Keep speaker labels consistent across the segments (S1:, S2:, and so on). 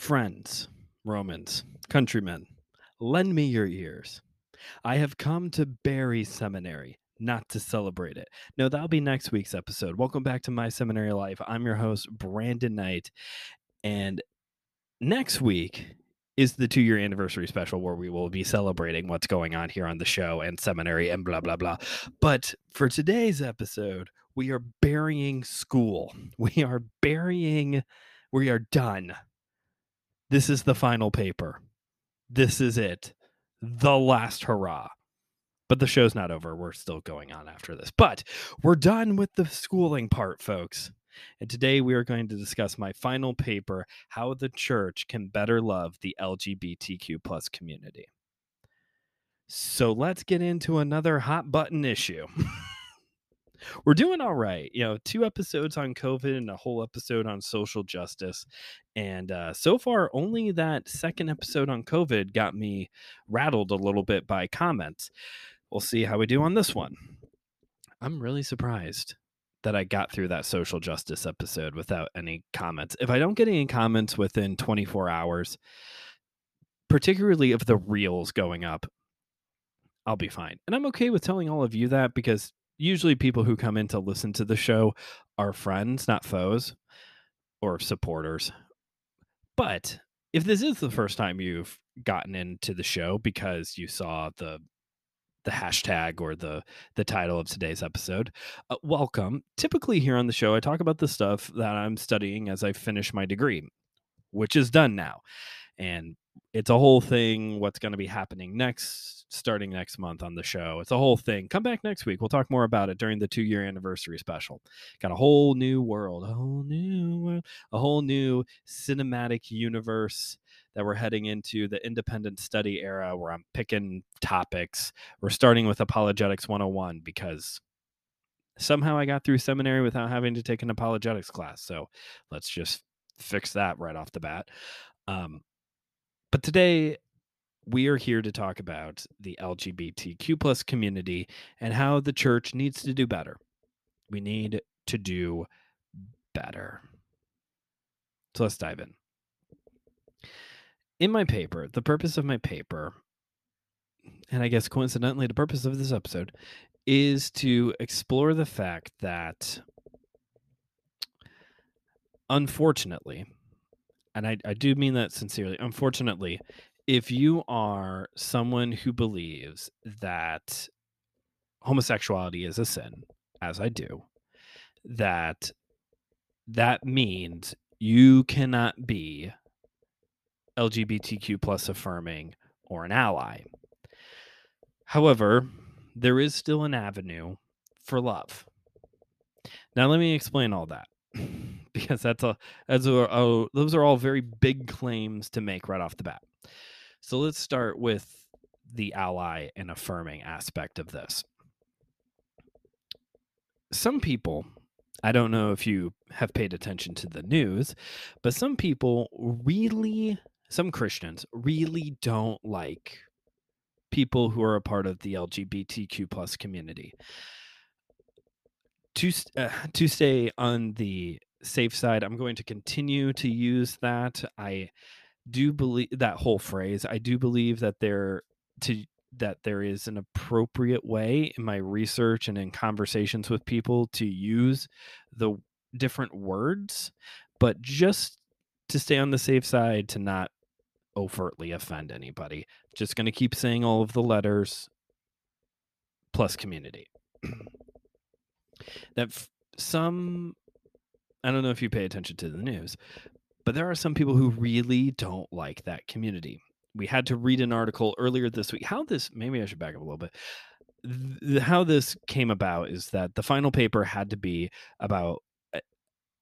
S1: Friends, Romans, countrymen, lend me your ears. I have come to bury Seminary, not to celebrate it. No, that'll be next week's episode. Welcome back to My Seminary Life. I'm your host, Brandon Knight. And next week is the two year anniversary special where we will be celebrating what's going on here on the show and seminary and blah, blah, blah. But for today's episode, we are burying school. We are burying, we are done this is the final paper. This is it. The last hurrah. But the show's not over. We're still going on after this. But we're done with the schooling part, folks. And today we are going to discuss my final paper How the Church Can Better Love the LGBTQ plus community. So let's get into another hot button issue. we're doing all right. You know, two episodes on COVID and a whole episode on social justice. And uh, so far, only that second episode on COVID got me rattled a little bit by comments. We'll see how we do on this one. I'm really surprised that I got through that social justice episode without any comments. If I don't get any comments within 24 hours, particularly if the reels going up, I'll be fine. And I'm okay with telling all of you that because usually people who come in to listen to the show are friends, not foes or supporters. But if this is the first time you've gotten into the show because you saw the the hashtag or the the title of today's episode uh, welcome typically here on the show i talk about the stuff that i'm studying as i finish my degree which is done now and it's a whole thing what's going to be happening next starting next month on the show. It's a whole thing. Come back next week. We'll talk more about it during the two year anniversary special. Got a whole new world, a whole new world, a whole new cinematic universe that we're heading into the independent study era where I'm picking topics. We're starting with Apologetics 101 because somehow I got through seminary without having to take an apologetics class. So let's just fix that right off the bat. Um, but today we are here to talk about the LGBTQ plus community and how the church needs to do better. We need to do better. So let's dive in. In my paper, the purpose of my paper, and I guess coincidentally, the purpose of this episode, is to explore the fact that unfortunately, and I, I do mean that sincerely, unfortunately, if you are someone who believes that homosexuality is a sin, as I do, that that means you cannot be LGBTQ plus affirming or an ally. However, there is still an avenue for love. Now, let me explain all that because that's a, as a, a, those are all very big claims to make right off the bat. So let's start with the ally and affirming aspect of this. Some people, I don't know if you have paid attention to the news, but some people really, some Christians really don't like people who are a part of the LGBTQ plus community. To uh, to stay on the safe side, I'm going to continue to use that. I do believe that whole phrase. I do believe that there to that there is an appropriate way in my research and in conversations with people to use the different words, but just to stay on the safe side to not overtly offend anybody. Just going to keep saying all of the letters plus community. that f- some I don't know if you pay attention to the news, but there are some people who really don't like that community. We had to read an article earlier this week. How this, maybe I should back up a little bit. How this came about is that the final paper had to be about eh,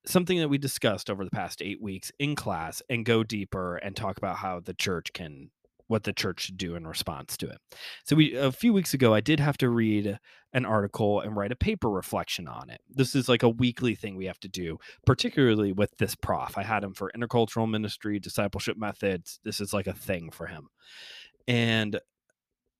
S1: something that we discussed over the past eight weeks in class and go deeper and talk about how the church can what the church should do in response to it. So we a few weeks ago I did have to read an article and write a paper reflection on it. This is like a weekly thing we have to do, particularly with this prof. I had him for intercultural ministry, discipleship methods. This is like a thing for him. And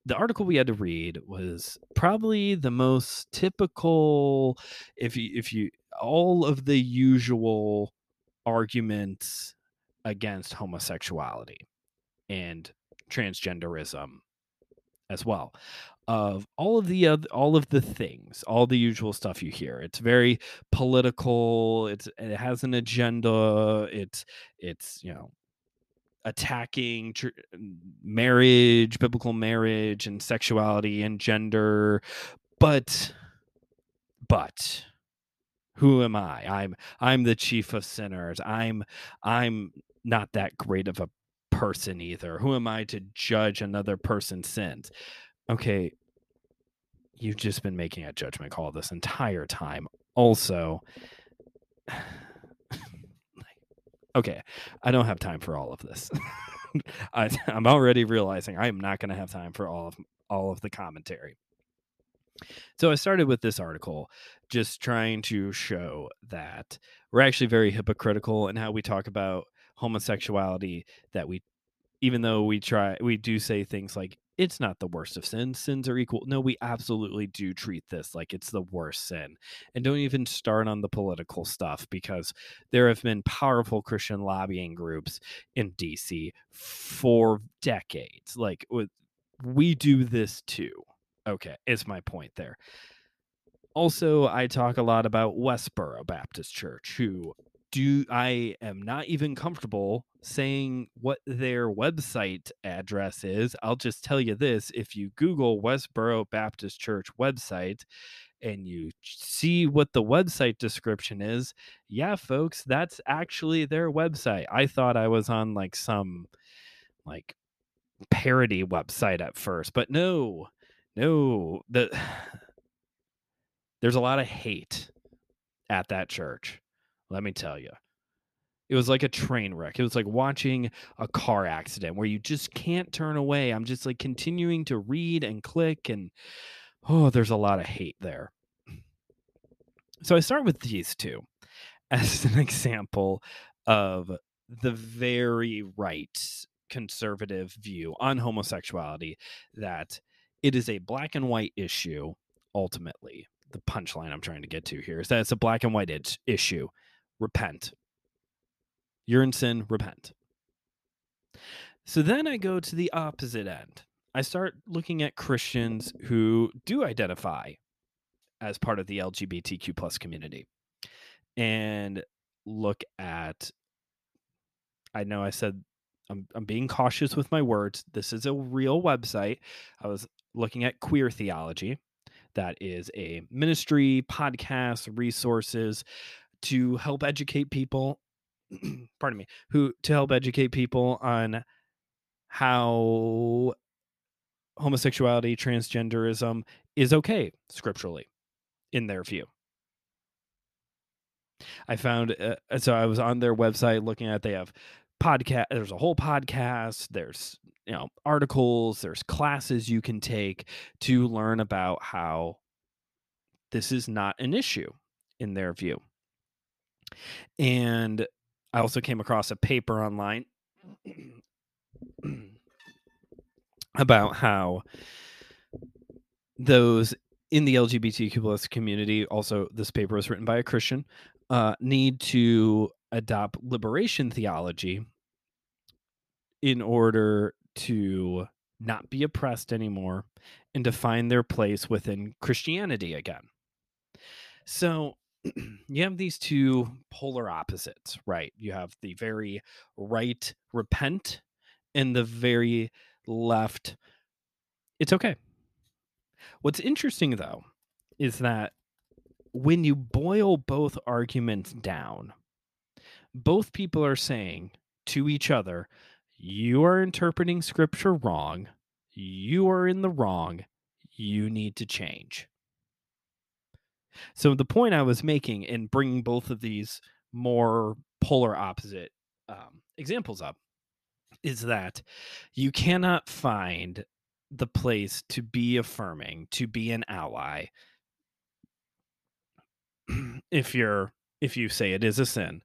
S1: the article we had to read was probably the most typical if you if you all of the usual arguments against homosexuality and transgenderism as well. Of all of the other, all of the things all the usual stuff you hear it's very political it's it has an agenda it's it's you know attacking tr- marriage biblical marriage and sexuality and gender but but who am i? I'm i'm the chief of sinners. I'm i'm not that great of a person either. Who am i to judge another person's sins? Okay you've just been making a judgment call this entire time. Also okay i don't have time for all of this. I, i'm already realizing i am not going to have time for all of all of the commentary. So I started with this article just trying to show that we're actually very hypocritical in how we talk about homosexuality that we even though we try we do say things like it's not the worst of sins sins are equal no we absolutely do treat this like it's the worst sin and don't even start on the political stuff because there have been powerful christian lobbying groups in dc for decades like we do this too. Okay is my point there. Also i talk a lot about westboro baptist church who do I am not even comfortable saying what their website address is. I'll just tell you this if you Google Westboro Baptist Church website and you see what the website description is, yeah, folks, that's actually their website. I thought I was on like some like parody website at first, but no, no, the there's a lot of hate at that church let me tell you. It was like a train wreck. It was like watching a car accident where you just can't turn away. I'm just like continuing to read and click, and oh, there's a lot of hate there. So I start with these two as an example of the very right conservative view on homosexuality that it is a black and white issue ultimately the punchline i'm trying to get to here is that it's a black and white issue repent. You're in sin, repent. So then I go to the opposite end. I start looking at Christians who do identify as part of the LGBTQ plus community and look at I know I said I'm, I'm being cautious with my words. This is a real website. I was looking at queer theology. That is a ministry, podcast, resources to help educate people pardon me who to help educate people on how homosexuality transgenderism is okay scripturally in their view. I found uh, so i was on their website looking at they have podcast there's a whole podcast there's you know articles there's classes you can take to learn about how this is not an issue in their view and I also came across a paper online about how those in the LGBTQ plus community, also this paper was written by a Christian, uh, need to adopt liberation theology in order to not be oppressed anymore and to find their place within Christianity again. So you have these two polar opposites, right? You have the very right repent and the very left it's okay. What's interesting though is that when you boil both arguments down, both people are saying to each other, you are interpreting scripture wrong. You are in the wrong. You need to change. So the point I was making in bringing both of these more polar opposite um, examples up is that you cannot find the place to be affirming, to be an ally, if you're if you say it is a sin,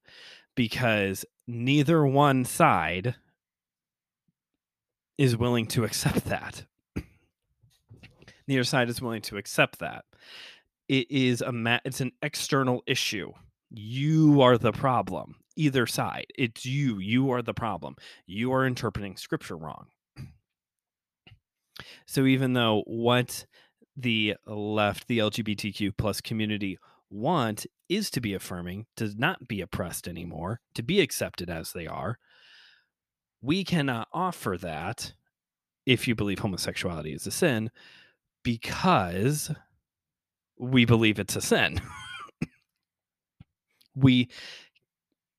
S1: because neither one side is willing to accept that. neither side is willing to accept that it is a ma- it's an external issue you are the problem either side. It's you. You are the problem. You are interpreting scripture wrong. So even though what the left, the LGBTQ plus community want is to be affirming, to not be oppressed anymore, to be accepted as they are, we cannot offer that if you believe homosexuality is a sin because we believe it's a sin. we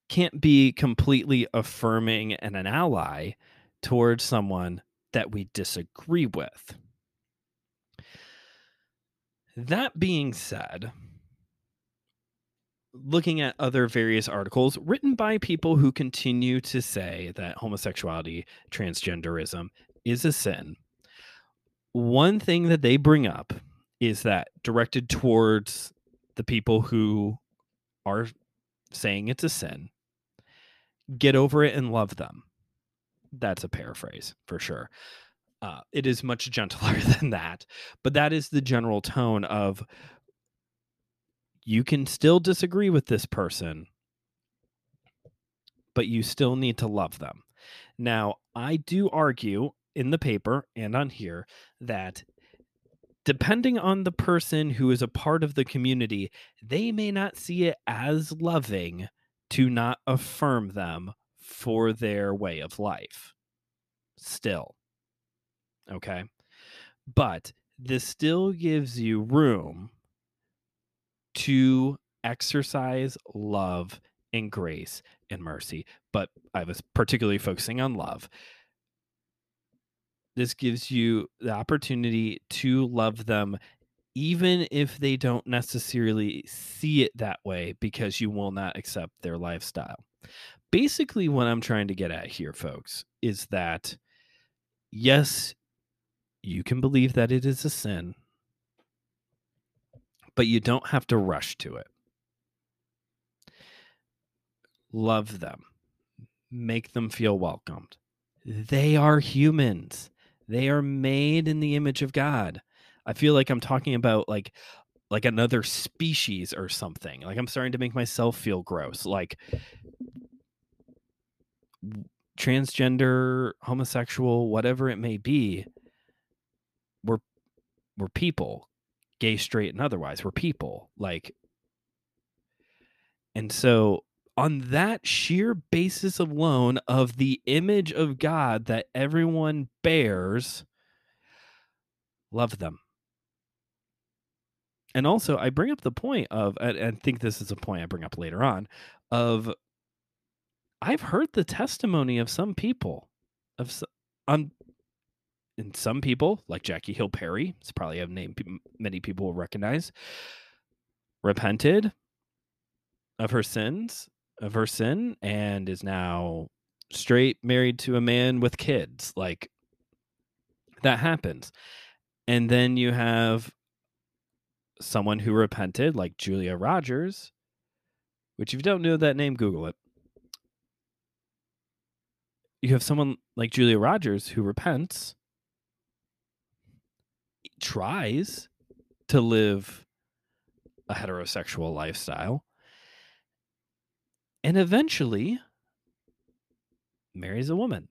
S1: can't be completely affirming and an ally towards someone that we disagree with. That being said, looking at other various articles written by people who continue to say that homosexuality, transgenderism is a sin, one thing that they bring up is that directed towards the people who are saying it's a sin, get over it and love them. That's a paraphrase for sure. Uh, it is much gentler than that, but that is the general tone of you can still disagree with this person, but you still need to love them. Now, I do argue in the paper and on here that depending on the person who is a part of the community, they may not see it as loving to not affirm them for their way of life. Still. Okay. But this still gives you room to exercise love and grace and mercy. But I was particularly focusing on love. This gives you the opportunity to love them, even if they don't necessarily see it that way, because you will not accept their lifestyle. Basically, what I'm trying to get at here, folks, is that yes, you can believe that it is a sin but you don't have to rush to it. Love them, make them feel welcomed. They are humans, they are made in the image of God. I feel like I'm talking about like like another species or something. Like I'm starting to make myself feel gross. Like transgender, homosexual, whatever it may be, we're we're people gay, straight, and otherwise. We're people. Like, and so on that sheer basis alone of the image of God that everyone bears, love them. And also, I bring up the point of, and I think this is a point I bring up later on, of I've heard the testimony of some people, of on and some people, like Jackie Hill Perry, it's probably a name many people will recognize, repented of her sins, of her sin, and is now straight married to a man with kids. Like that happens. And then you have someone who repented, like Julie Rodgers, which if you don't know that name, Google it. You have someone like Julie Rodgers who repents tries to live a heterosexual lifestyle and eventually marries a woman.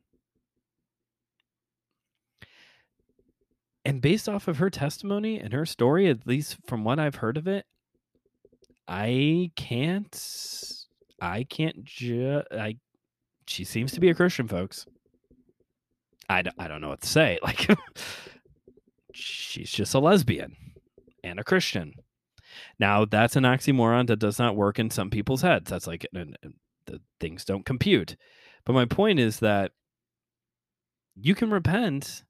S1: And based off of her testimony and her story, at least from what I've heard of it, I can't, I can't, ju- I, she seems to be a Christian, folks. I, I don't know what to say. Like, she's just a lesbian and a Christian. Now, that's an oxymoron that does not work in some people's heads. That's like the things don't compute. But my point is that you can repent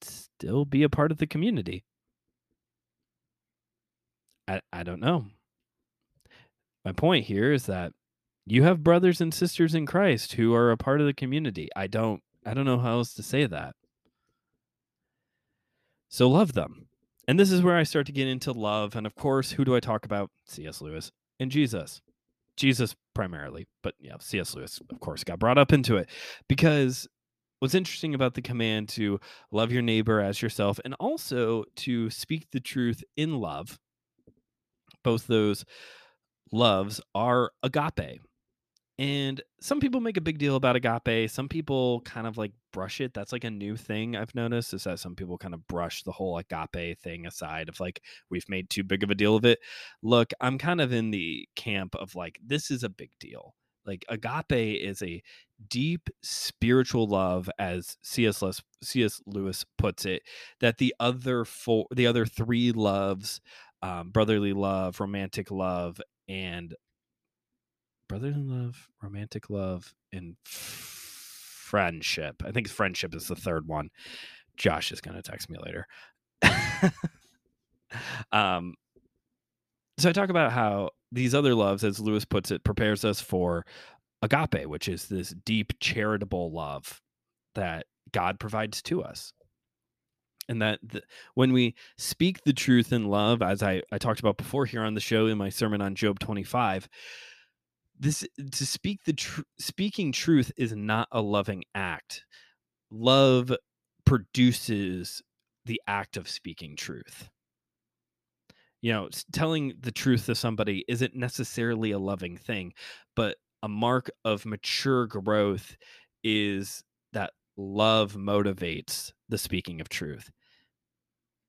S1: still be a part of the community. I, I don't know. My point here is that you have brothers and sisters in Christ who are a part of the community. I don't I don't know how else to say that. So love them. And this is where I start to get into love. And of course, who do I talk about? C.S. Lewis and Jesus. Jesus primarily, but yeah, C.S. Lewis, of course, got brought up into it because what's interesting about the command to love your neighbor as yourself and also to speak the truth in love, both those loves are agape. And some people make a big deal about agape. Some people kind of like brush it. That's like a new thing I've noticed is that some people kind of brush the whole agape thing aside of like, we've made too big of a deal of it. Look, I'm kind of in the camp of like, this is a big deal. Like, agape is a deep spiritual love, as C.S. Lewis, C.S. Lewis puts it, that the other four, the other three loves, um, brotherly love, romantic love, and brotherly love, romantic love, and friendship. I think friendship is the third one. Josh is going to text me later. um, so I talk about how these other loves, as Lewis puts it, prepares us for agape, which is this deep charitable love that God provides to us. And that the, when we speak the truth in love, as I, I talked about before here on the show in my sermon on Job 25, this to speak the tr- speaking truth is not a loving act. Love produces the act of speaking truth. You know, telling the truth to somebody isn't necessarily a loving thing, but a mark of mature growth is that love motivates the speaking of truth.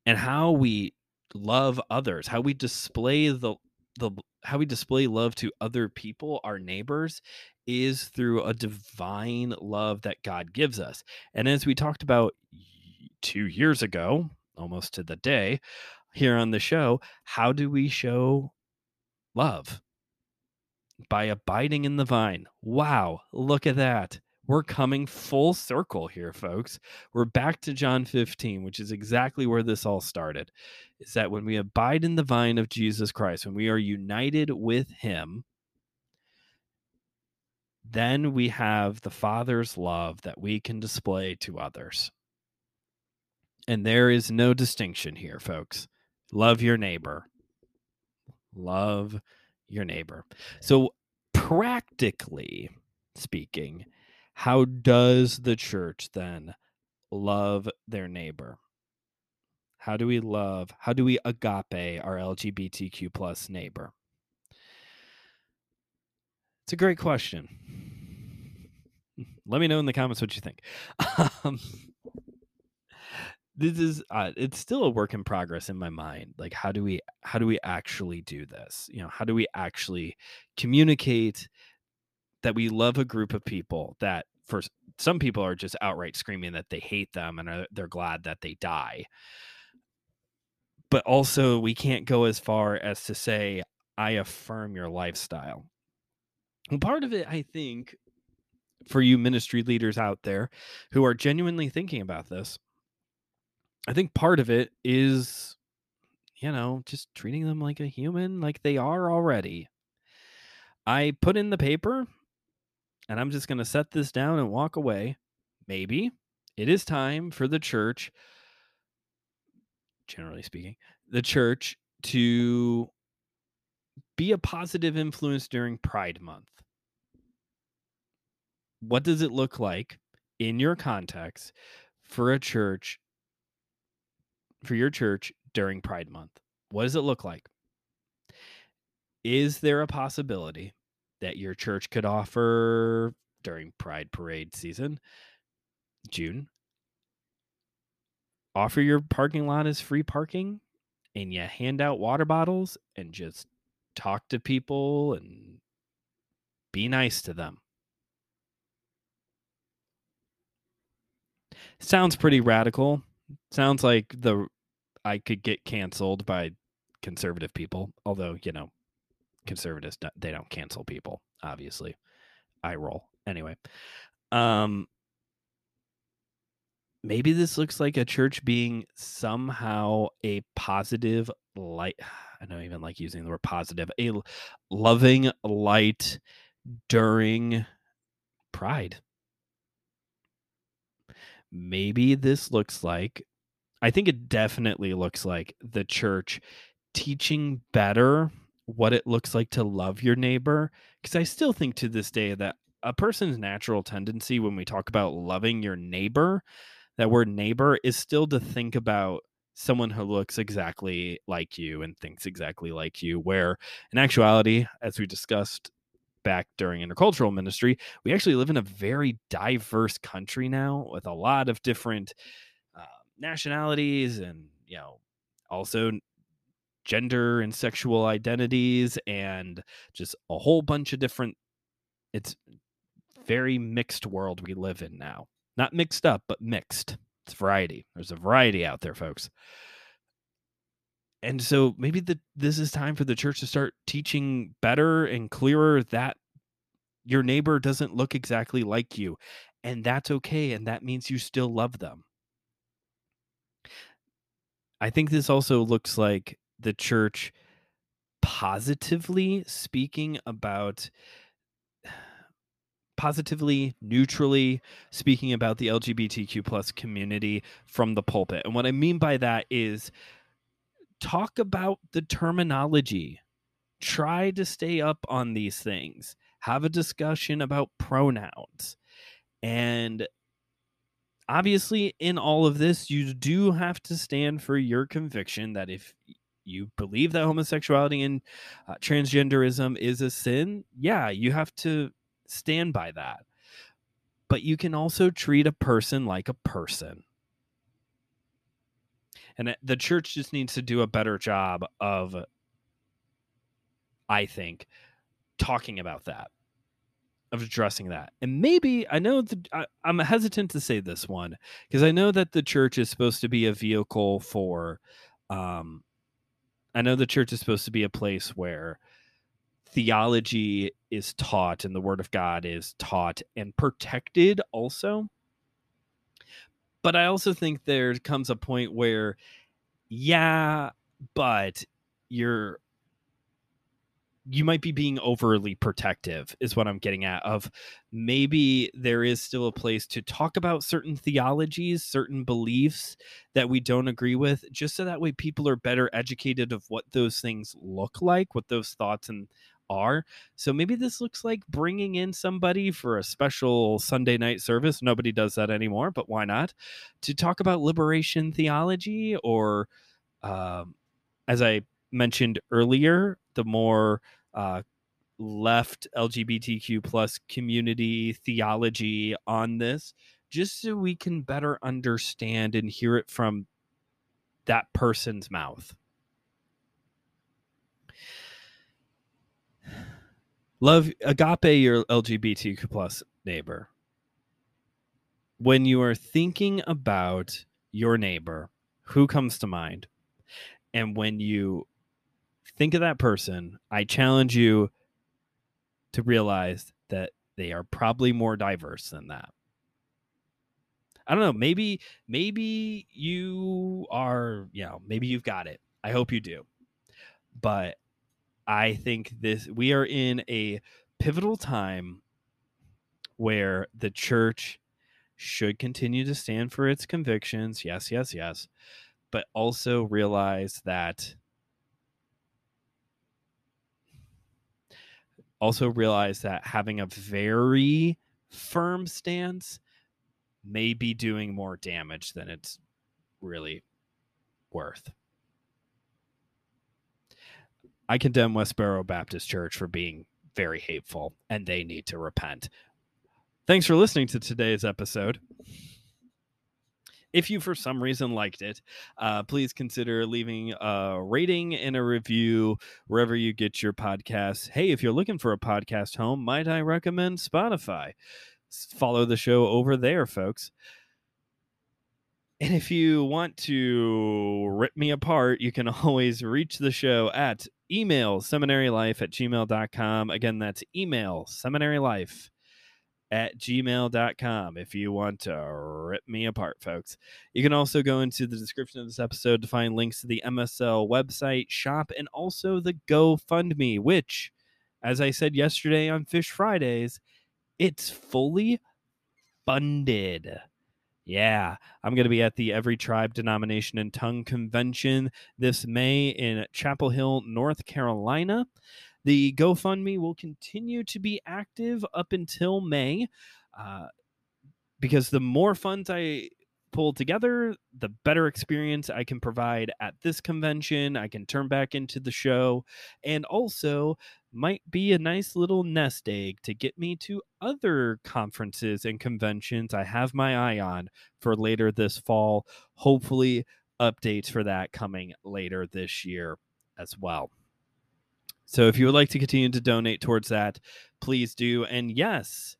S1: And how we love others, how we display the the how we display love to other people, our neighbors, is through a divine love that God gives us. And as we talked about two years ago, almost to the day, here on the show, how do we show love? By abiding in the vine. Wow, look at that. We're coming full circle here, folks. We're back to John 15, which is exactly where this all started. Is that when we abide in the vine of Jesus Christ, when we are united with Him, then we have the Father's love that we can display to others. And there is no distinction here, folks. Love your neighbor. Love your neighbor. So, practically speaking, how does the church then love their neighbor? How do we love, how do we agape our LGBTQ plus neighbor? It's a great question. Let me know in the comments what you think. Um, this is uh, it's still a work in progress in my mind like how do we how do we actually do this you know how do we actually communicate that we love a group of people that for some people are just outright screaming that they hate them and are, they're glad that they die. But also, we can't go as far as to say, I affirm your lifestyle. And part of it, I think, for you ministry leaders out there who are genuinely thinking about this, I think part of it is, you know, just treating them like a human, like they are already. I put in the paper and I'm just going to set this down and walk away. Maybe it is time for the church, generally speaking, the church to be a positive influence during Pride Month. What does it look like in your context for a church, for your church during Pride Month? What does it look like? Is there a possibility that your church could offer during Pride Parade season, June. Offer your parking lot as free parking and you hand out water bottles and just talk to people and be nice to them. Sounds pretty radical. Sounds like the I could get canceled by conservative people, although, you know, conservatives they don't cancel people obviously. Eye roll. Anyway um maybe this looks like a church being somehow a positive light i don't even like using the word positive a loving light during pride. Maybe this looks like i think it definitely looks like the church teaching better what it looks like to love your neighbor because i still think to this day that a person's natural tendency when we talk about loving your neighbor that word neighbor is still to think about someone who looks exactly like you and thinks exactly like you. Where in actuality, as we discussed back during intercultural ministry, we actually live in a very diverse country now with a lot of different uh, nationalities and, you know, also gender and sexual identities and just a whole bunch of different it's very mixed world we live in now. Not mixed up but mixed. It's variety. There's a variety out there folks. And so maybe the this is time for the church to start teaching better and clearer that your neighbor doesn't look exactly like you and that's okay and that means you still love them. I think this also looks like the church positively speaking about positively neutrally speaking about the lgbtq plus community from the pulpit. And what i mean by that is talk about the terminology. Try to stay up on these things. Have a discussion about pronouns. And obviously in all of this you do have to stand for your conviction that if you believe that homosexuality and uh, transgenderism is a sin yeah you have to stand by that but you can also treat a person like a person and the church just needs to do a better job of i think talking about that of addressing that. And maybe I know that I, am hesitant to say this one because I know that the church is supposed to be a vehicle for, um, I know the church is supposed to be a place where theology is taught and the word of God is taught and protected also. But I also think there comes a point where, yeah, but you're you might be being overly protective is what i'm getting at of maybe there is still a place to talk about certain theologies certain beliefs that we don't agree with just so that way people are better educated of what those things look like what those thoughts and are. So maybe this looks like bringing in somebody for a special sunday night service. Nobody does that anymore but why not? To talk about liberation theology or um, as i mentioned earlier, the more uh, left LGBTQ plus community theology on this, just so we can better understand and hear it from that person's mouth. Love agape your LGBTQ plus neighbor. When you are thinking about your neighbor, who comes to mind? And when you think of that person. I challenge you to realize that they are probably more diverse than that. I don't know. Maybe, maybe you are, you know, maybe you've got it. I hope you do. But I think this, we are in a pivotal time where the church should continue to stand for its convictions. Yes, yes, yes. But also realize that also realize that having a very firm stance may be doing more damage than it's really worth. I condemn Westboro Baptist Church for being very hateful, and they need to repent. Thanks for listening to today's episode if you for some reason liked it, uh, please consider leaving a rating and a review wherever you get your podcasts. Hey, if you're looking for a podcast home, might I recommend Spotify? Follow the show over there, folks. And if you want to rip me apart, you can always reach the show at email seminarylife at gmail.com. Again, that's email seminarylife at gmail.com if you want to rip me apart, folks. You can also go into the description of this episode to find links to the MSL website, shop, and also the GoFundMe, which, as I said yesterday on Fish Fridays, it's fully funded. Yeah, I'm going to be at the Every Tribe, Denomination, and Tongue Convention this May in Chapel Hill, North Carolina. The GoFundMe will continue to be active up until May uh, because the more funds I pull together, the better experience I can provide at this convention. I can turn back into the show and also might be a nice little nest egg to get me to other conferences and conventions I have my eye on for later this fall. Hopefully, updates for that coming later this year as well. So if you would like to continue to donate towards that, please do. And yes,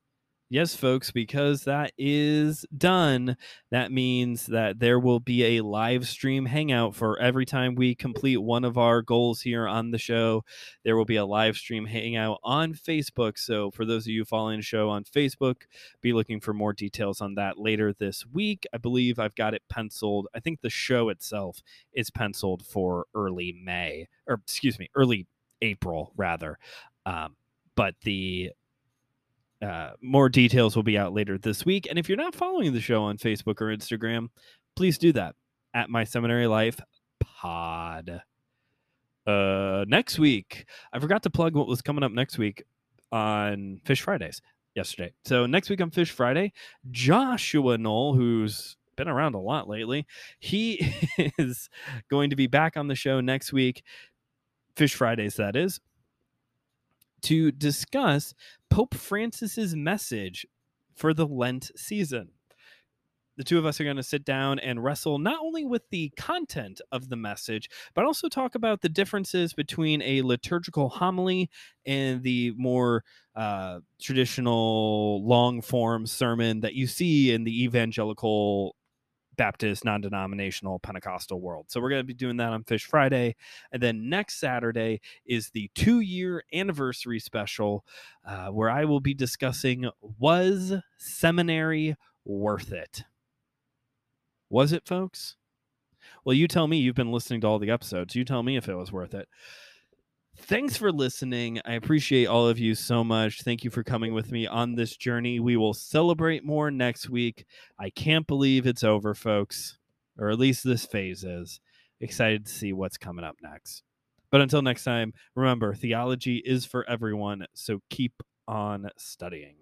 S1: Yes, folks, because that is done, that means that there will be a live stream hangout for every time we complete one of our goals here on the show. There will be a live stream hangout on Facebook. So, for those of you following the show on Facebook, be looking for more details on that later this week. I believe I've got it penciled. I think the show itself is penciled for early May, or excuse me, early April, rather. Um, but the uh, more details will be out later this week. And if you're not following the show on Facebook or Instagram, please do that at My Seminary Life Pod. Uh, next week, I forgot to plug what was coming up next week on Fish Fridays yesterday. So next week on Fish Friday, Joshua Knoll, who's been around a lot lately, he is going to be back on the show next week. Fish Fridays, that is to discuss Pope Francis's message for the Lent season. The two of us are going to sit down and wrestle not only with the content of the message, but also talk about the differences between a liturgical homily and the more uh, traditional long form sermon that you see in the evangelical Baptist, non denominational, Pentecostal world. So we're going to be doing that on Fish Friday. And then next Saturday is the two year anniversary special uh, where I will be discussing Was seminary worth it? Was it, folks? Well, you tell me. You've been listening to all the episodes. You tell me if it was worth it thanks for listening. I appreciate all of you so much. Thank you for coming with me on this journey. We will celebrate more next week. I can't believe it's over, folks, or at least this phase is. Excited to see what's coming up next. But until next time, remember theology is for everyone, so keep on studying.